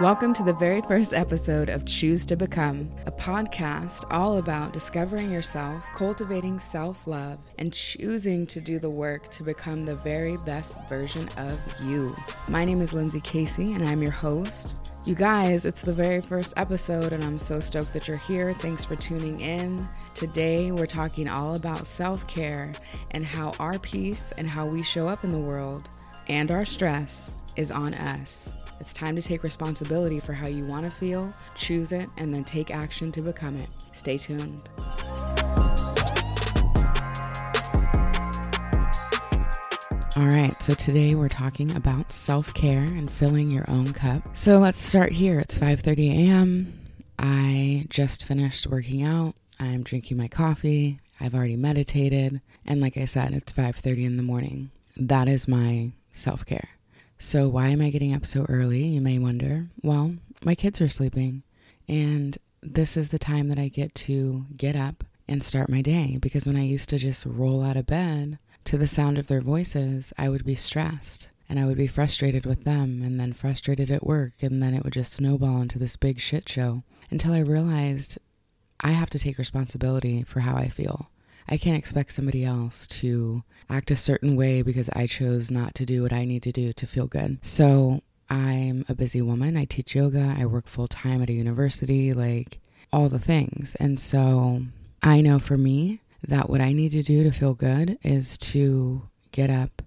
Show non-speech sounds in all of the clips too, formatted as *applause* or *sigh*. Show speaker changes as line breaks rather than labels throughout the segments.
Welcome to the very first episode of Choose to Become, a podcast all about discovering yourself, cultivating self love, and choosing to do the work to become the very best version of you. My name is Lindsay Casey, and I'm your host. You guys, it's the very first episode, and I'm so stoked that you're here. Thanks for tuning in. Today, we're talking all about self care and how our peace and how we show up in the world and our stress is on us. It's time to take responsibility for how you want to feel, choose it, and then take action to become it. Stay tuned. All right, so today we're talking about self-care and filling your own cup. So let's start here. It's 5:30 a.m. I just finished working out. I'm drinking my coffee. I've already meditated, and like I said, it's 5:30 in the morning. That is my self-care. So, why am I getting up so early? You may wonder. Well, my kids are sleeping, and this is the time that I get to get up and start my day because when I used to just roll out of bed to the sound of their voices, I would be stressed and I would be frustrated with them and then frustrated at work, and then it would just snowball into this big shit show until I realized I have to take responsibility for how I feel. I can't expect somebody else to act a certain way because I chose not to do what I need to do to feel good. So I'm a busy woman. I teach yoga. I work full time at a university, like all the things. And so I know for me that what I need to do to feel good is to get up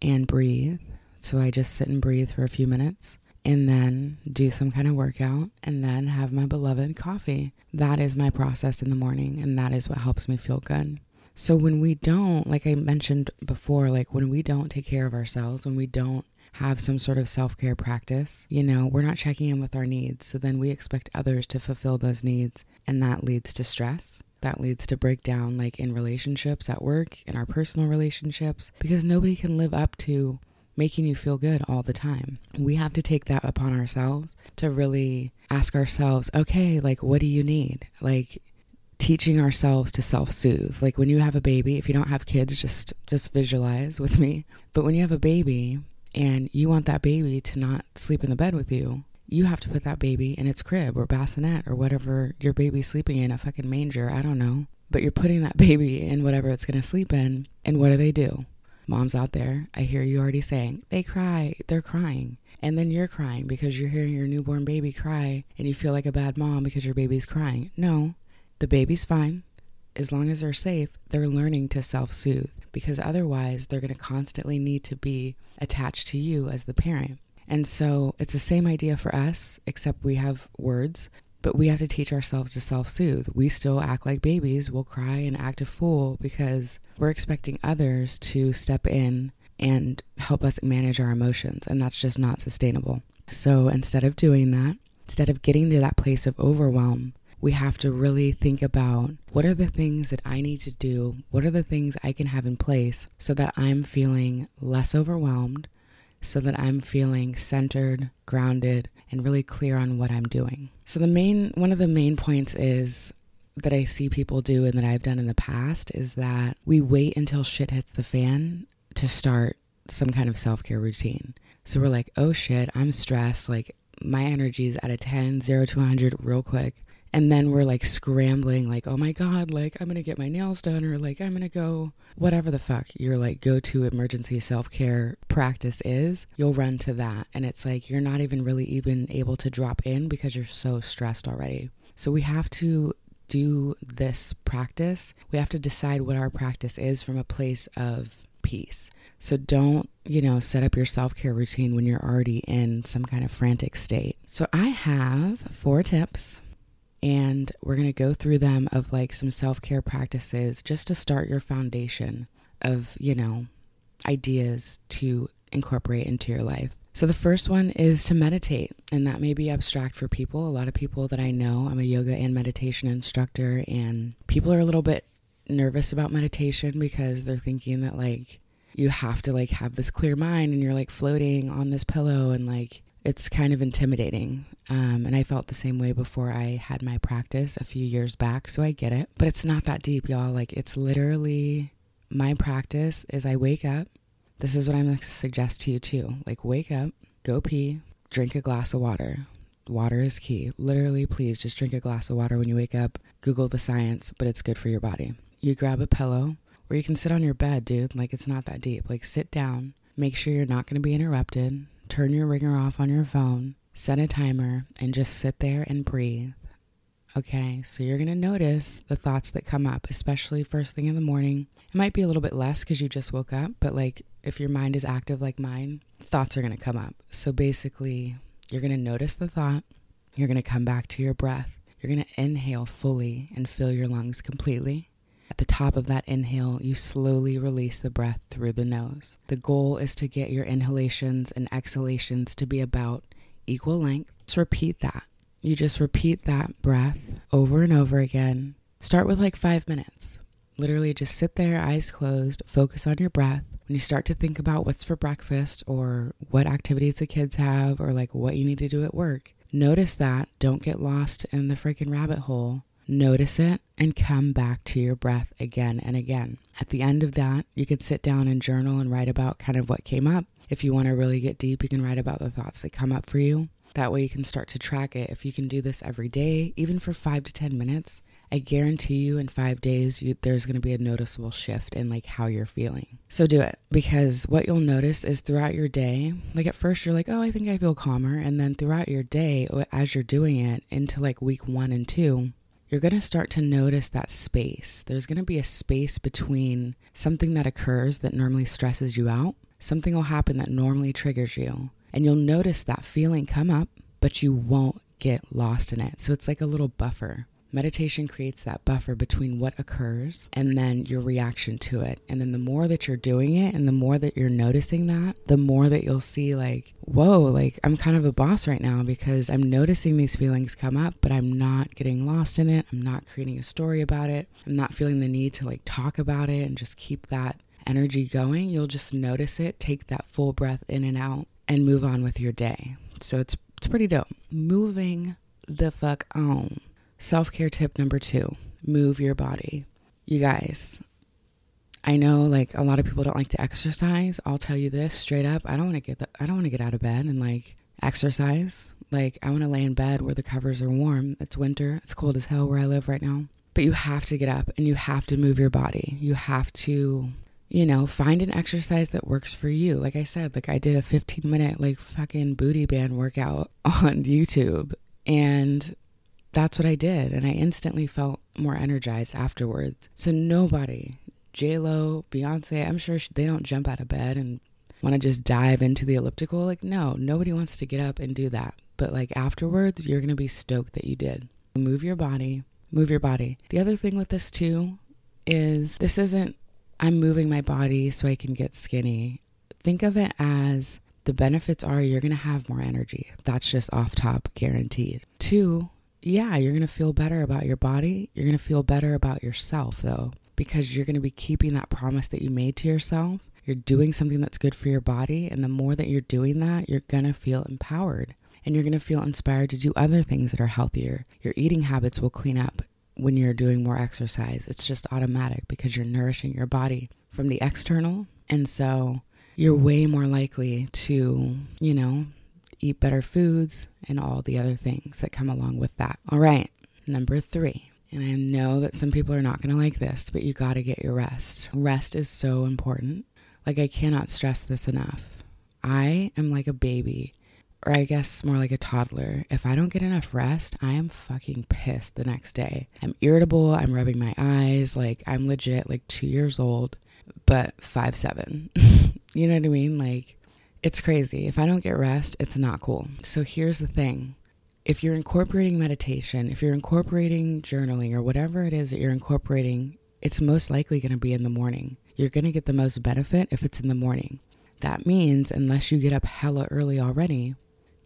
and breathe. So I just sit and breathe for a few minutes and then do some kind of workout and then have my beloved coffee. That is my process in the morning, and that is what helps me feel good. So when we don't, like I mentioned before, like when we don't take care of ourselves, when we don't have some sort of self care practice, you know, we're not checking in with our needs. So then we expect others to fulfill those needs, and that leads to stress. That leads to breakdown, like in relationships at work, in our personal relationships, because nobody can live up to making you feel good all the time. We have to take that upon ourselves to really ask ourselves, okay, like, what do you need? Like, teaching ourselves to self-soothe like when you have a baby if you don't have kids just just visualize with me but when you have a baby and you want that baby to not sleep in the bed with you you have to put that baby in its crib or bassinet or whatever your baby's sleeping in a fucking manger i don't know but you're putting that *laughs* baby in whatever it's going to sleep in and what do they do moms out there, I hear you already saying, they cry, they're crying. And then you're crying because you're hearing your newborn baby cry and you feel like a bad mom because your baby's crying. No, the baby's fine. As long as they're safe, they're learning to self soothe because otherwise they're going to constantly need to be attached to you as the parent. And so it's the same idea for us, except we have words but we have to teach ourselves to self soothe. We still act like babies. We'll cry and act a fool because we're expecting others to step in and help us manage our emotions. And that's just not sustainable. So instead of doing that, instead of getting to that place of overwhelm, we have to really think about what are the things that I need to do? What are the things I can have in place so that I'm feeling less overwhelmed, so that I'm feeling centered, grounded, and really clear on what I'm doing. So the main one of the main points is that I see people do and that I've done in the past is that we wait until shit hits the fan to start some kind of self-care routine. So we're like, "Oh shit, I'm stressed. Like my energy is at a 10, 0 to 100 real quick." And then we're like scrambling, like, oh my God, like I'm gonna get my nails done, or like I'm gonna go, whatever the fuck your like go to emergency self care practice is, you'll run to that. And it's like you're not even really even able to drop in because you're so stressed already. So we have to do this practice. We have to decide what our practice is from a place of peace. So don't, you know, set up your self care routine when you're already in some kind of frantic state. So I have four tips and we're going to go through them of like some self-care practices just to start your foundation of, you know, ideas to incorporate into your life. So the first one is to meditate, and that may be abstract for people. A lot of people that I know, I'm a yoga and meditation instructor, and people are a little bit nervous about meditation because they're thinking that like you have to like have this clear mind and you're like floating on this pillow and like it's kind of intimidating. Um, and I felt the same way before I had my practice a few years back, so I get it. But it's not that deep, y'all. Like, it's literally my practice is I wake up. This is what I'm to suggest to you, too. Like, wake up, go pee, drink a glass of water. Water is key. Literally, please just drink a glass of water when you wake up. Google the science, but it's good for your body. You grab a pillow, or you can sit on your bed, dude. Like, it's not that deep. Like, sit down. Make sure you're not going to be interrupted. Turn your ringer off on your phone. Set a timer and just sit there and breathe. Okay, so you're to notice the thoughts that come up, especially first thing in the morning. It might be a little bit less because you just woke up, but like if your mind is active like mine, thoughts are to come up. So basically, you're to notice the thought, you're to come back to your breath, you're to inhale fully and fill your lungs completely. At the top of that inhale, you slowly release the breath through the nose. The goal is to get your inhalations and exhalations to be about equal length. Just repeat that. You just repeat that breath over and over again. Start with like five minutes. Literally just sit there, eyes closed, focus on your breath. When you start to think about what's for breakfast or what activities the kids have or like what you need to do at work, notice that. Don't get lost in the freaking rabbit hole. Notice it and come back to your breath again and again. At the end of that, you can sit down and journal and write about kind of what came up. If you want to really get deep, you can write about the thoughts that come up for you. That way, you can start to track it. If you can do this every day, even for five to 10 minutes, I guarantee you in five days, you, there's going to be a noticeable shift in like how you're feeling. So do it because what you'll notice is throughout your day, like at first you're like, oh, I think I feel calmer. And then throughout your day, as you're doing it into like week one and two, you're going to start to notice that space. There's going to be a space between something that occurs that normally stresses you out, something will happen that normally triggers you. And you'll notice that feeling come up, but you won't get lost in it. So it's like a little buffer. Meditation creates that buffer between what occurs and then your reaction to it. And then the more that you're doing it and the more that you're noticing that, the more that you'll see, like, whoa, like I'm kind of a boss right now because I'm noticing these feelings come up, but I'm not getting lost in it. I'm not creating a story about it. I'm not feeling the need to like talk about it and just keep that energy going. You'll just notice it, take that full breath in and out, and move on with your day. So it's, it's pretty dope. Moving the fuck on. Self care tip number two move your body. You guys, I know like a lot of people don't like to exercise. I'll tell you this straight up. I don't want to get the, I don't want to get out of bed and like exercise. Like I want to lay in bed where the covers are warm. It's winter. It's cold as hell where I live right now. But you have to get up and you have to move your body. You have to you know, find an exercise that works for you. Like I said, like I did a 15 minute like fucking booty band workout *laughs* on YouTube and that's what I did. And I instantly felt more energized afterwards. So nobody, J-Lo, Beyonce, I'm sure they don't jump out of bed and want to just dive into the elliptical. Like, no, nobody wants to get up and do that. But like afterwards, you're going to be stoked that you did. Move your body, move your body. The other thing with this too is this isn't, I'm moving my body so I can get skinny. Think of it as the benefits are you're going to have more energy. That's just off top guaranteed. Two, yeah, you're going to feel better about your body. You're going to feel better about yourself, though, because you're going to be keeping that promise that you made to yourself. You're doing something that's good for your body. And the more that you're doing that, you're going to feel empowered and you're going to feel inspired to do other things that are healthier. Your eating habits will clean up when you're doing more exercise. It's just automatic because you're nourishing your body from the external. And so you're way more likely to, you know, eat better foods, and all the other things that come along with that. All right, number three. And I know that some people are not going to like this, but you got to get your rest. Rest is so important. Like, I cannot stress this enough. I am like a baby, or I guess more like a toddler. If I don't get enough rest, I am fucking pissed the next day. I'm irritable. I'm rubbing my eyes. Like, I'm legit like two years old, but five, seven. *laughs* you know what I mean? Like, it's crazy. If I don't get rest, it's not cool. So here's the thing if you're incorporating meditation, if you're incorporating journaling or whatever it is that you're incorporating, it's most likely going to be in the morning. You're going to get the most benefit if it's in the morning. That means, unless you get up hella early already,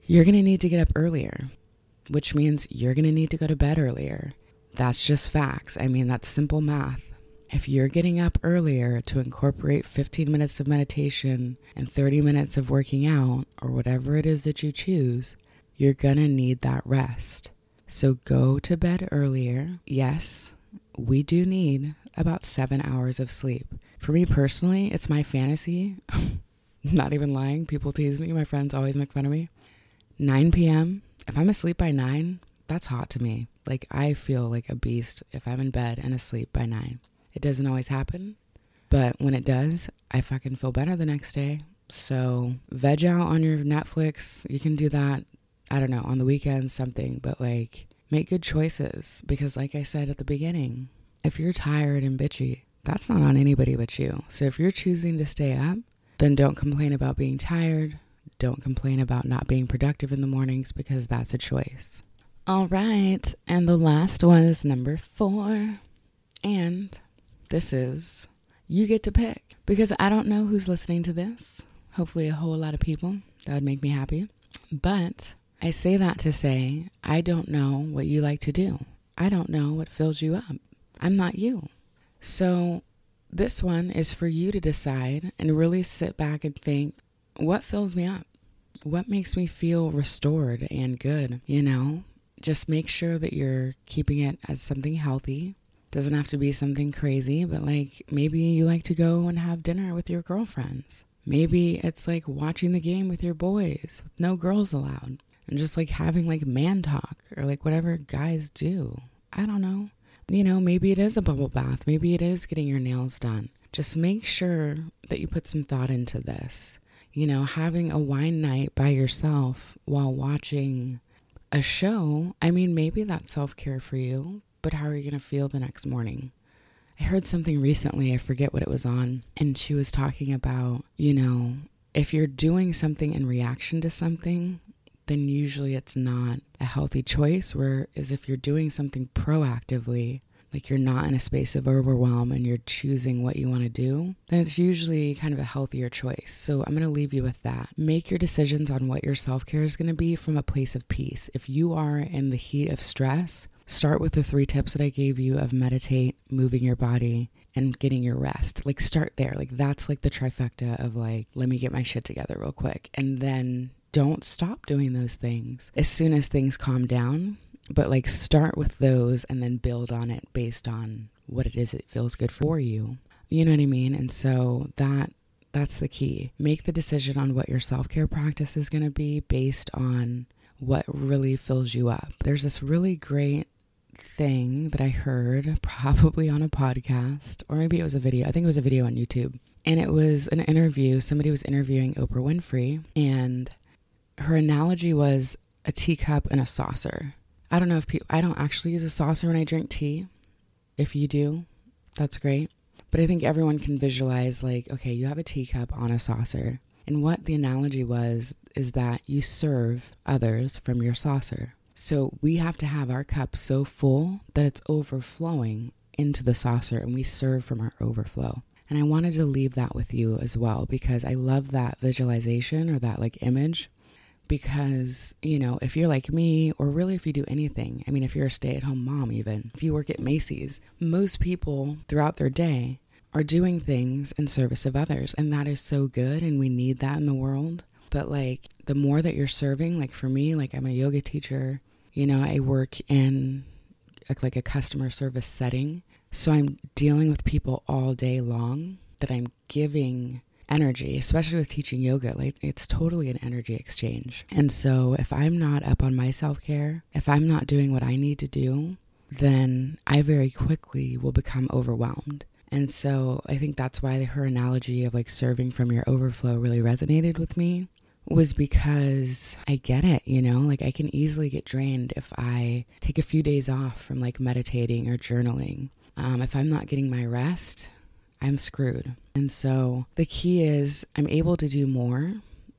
you're going to need to get up earlier, which means you're going to need to go to bed earlier. That's just facts. I mean, that's simple math if you're getting up earlier to incorporate 15 minutes of meditation and 30 minutes of working out, or whatever it is that you choose, you're gonna need that rest. So go to bed earlier. Yes, we do need about seven hours of sleep. For me personally, it's my fantasy. *laughs* Not even lying. People tease me. My friends always make fun of me. 9 p.m., if I'm asleep by 9, that's hot to me. Like, I feel like a beast if I'm in bed and asleep by 9. It doesn't always happen, but when it does, I fucking feel better the next day. So, veg out on your Netflix. You can do that, I don't know, on the weekends, something, but like, make good choices because, like I said at the beginning, if you're tired and bitchy, that's not on anybody but you. So, if you're choosing to stay up, then don't complain about being tired. Don't complain about not being productive in the mornings because that's a choice. All right. And the last one is number four. And this is you get to pick because I don't know who's listening to this. Hopefully, a whole lot of people. That would make me happy. But I say that to say I don't know what you like to do. I don't know what fills you up. I'm not you. So, this one is for you to decide and really sit back and think what fills me up? What makes me feel restored and good? You know, just make sure that you're keeping it as something healthy. Doesn't have to be something crazy, but like maybe you like to go and have dinner with your girlfriends. Maybe it's like watching the game with your boys with no girls allowed and just like having like man talk or like whatever guys do. I don't know. You know, maybe it is a bubble bath. Maybe it is getting your nails done. Just make sure that you put some thought into this. You know, having a wine night by yourself while watching a show, I mean, maybe that's self care for you, but how are you going to feel the next morning? I heard something recently, I forget what it was on, and she was talking about, you know, if you're doing something in reaction to something, then usually it's not a healthy choice. Whereas if you're doing something proactively, like you're not in a space of overwhelm and you're choosing what you want to do, then it's usually kind of a healthier choice. So I'm going to leave you with that. Make your decisions on what your self care is going to be from a place of peace. If you are in the heat of stress, start with the three tips that I gave you of meditate, moving your body, and getting your rest. Like start there. Like that's like the trifecta of like, let me get my shit together real quick. And then don't stop doing those things. As soon as things calm down, but like start with those and then build on it based on what it is that feels good for you. You know what I mean? And so that that's the key. Make the decision on what your self-care practice is going to be based on what really fills you up. There's this really great thing that I heard *laughs* probably on a podcast or maybe it was a video. I think it was a video on YouTube. And it was an interview. Somebody was interviewing Oprah Winfrey and her analogy was a teacup and a saucer. I don't know if people, I don't actually use a saucer when I drink tea. If you do, that's great. But I think everyone can visualize, like, okay, you have a teacup on a saucer. And what the analogy was is that you serve others from your saucer. So we have to have our cup so full that it's overflowing into the saucer and we serve from our overflow. And I wanted to leave that with you as well because I love that visualization or that like image because, you know, if you're like me, or really if you do anything, I mean, if you're a stay at home mom, even if you work at Macy's, most people throughout their day are doing things in service of others. And that is so good. And we need that in the world. But like the more that you're serving, like for me, like I'm a yoga teacher, you know, I work in uh, like a customer service setting. So I'm dealing with people all day long that I'm giving energy, especially with teaching yoga. Like it's totally an energy exchange. And so if I'm not up on my self care, if I'm not doing what I need to do, then I very quickly will become overwhelmed. And so I think that's why her analogy of like serving from your overflow really resonated with me was because I get it, you know, like I can easily get drained if I take a few days off from like meditating or journaling. Um, if I'm not getting my rest, I'm screwed. And so the key is I'm able to do more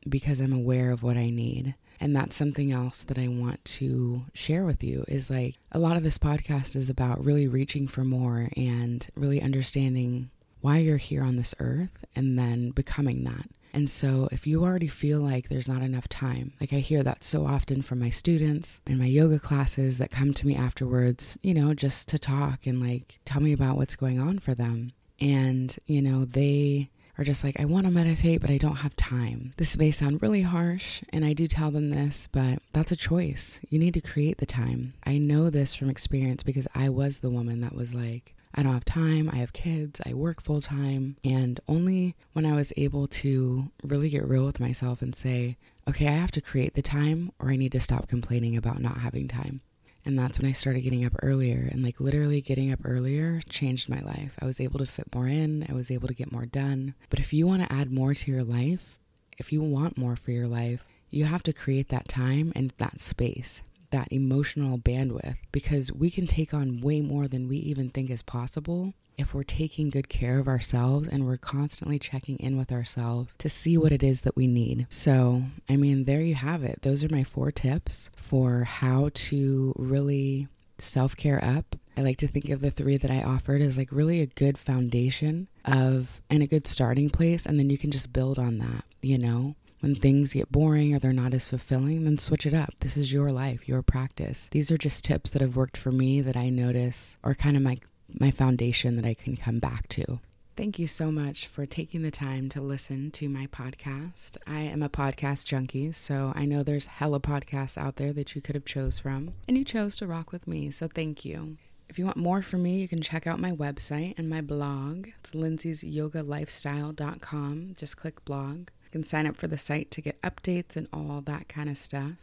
because I'm aware of what I need. And that's something else that I want to share with you is like a lot of this podcast is about really reaching for more and really understanding why you're here on this earth and then becoming that. And so, if you already feel like there's not enough time, like I hear that so often from my students and my yoga classes that come to me afterwards, you know, just to talk and like tell me about what's going on for them. And, you know, they are just like, I want to meditate, but I don't have time. This may sound really harsh, and I do tell them this, but that's a choice. You need to create the time. I know this from experience because I was the woman that was like, I don't have time. I have kids. I work full time. And only when I was able to really get real with myself and say, okay, I have to create the time or I need to stop complaining about not having time. And that's when I started getting up earlier. And like literally getting up earlier changed my life. I was able to fit more in, I was able to get more done. But if you want to add more to your life, if you want more for your life, you have to create that time and that space, that emotional bandwidth, because we can take on way more than we even think is possible if we're taking good care of ourselves and we're constantly checking in with ourselves to see what it is that we need. So, I mean, there you have it. Those are my four tips for how to really self care up. I like to think of the three that I offered as like really a good foundation of and a good starting place. And then you can just build on that, you know? When things get boring or they're not as fulfilling, then switch it up. This is your life, your practice. These are just tips that have worked for me that I notice are kind of my my foundation that I can come back to. Thank you so much for taking the time to listen to my podcast. I am a podcast junkie, so I know there's hella podcasts out there that you could have chose from, and you chose to rock with me, so thank you. If you want more from me, you can check out my website and my blog. It's lindsay'syogalifestyle.com. Just click blog. Can sign up for the site to get updates and all that kind of stuff.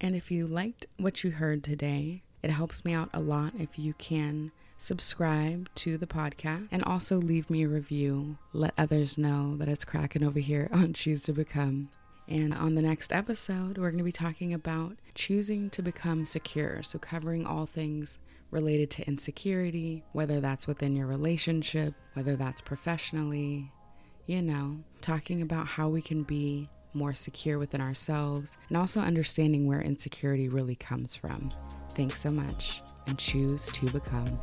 And if you liked what you heard today, it helps me out a lot if you can subscribe to the podcast, and also leave me a review. Let others know that it's cracking over here *laughs* on Choose to Become. And on the next episode, we're going to be talking about choosing to become secure. So, covering all things related to insecurity, whether that's within your relationship, whether that's professionally, you know, talking about how we can be more secure within ourselves and also understanding where insecurity really comes from. Thanks so much and choose to become.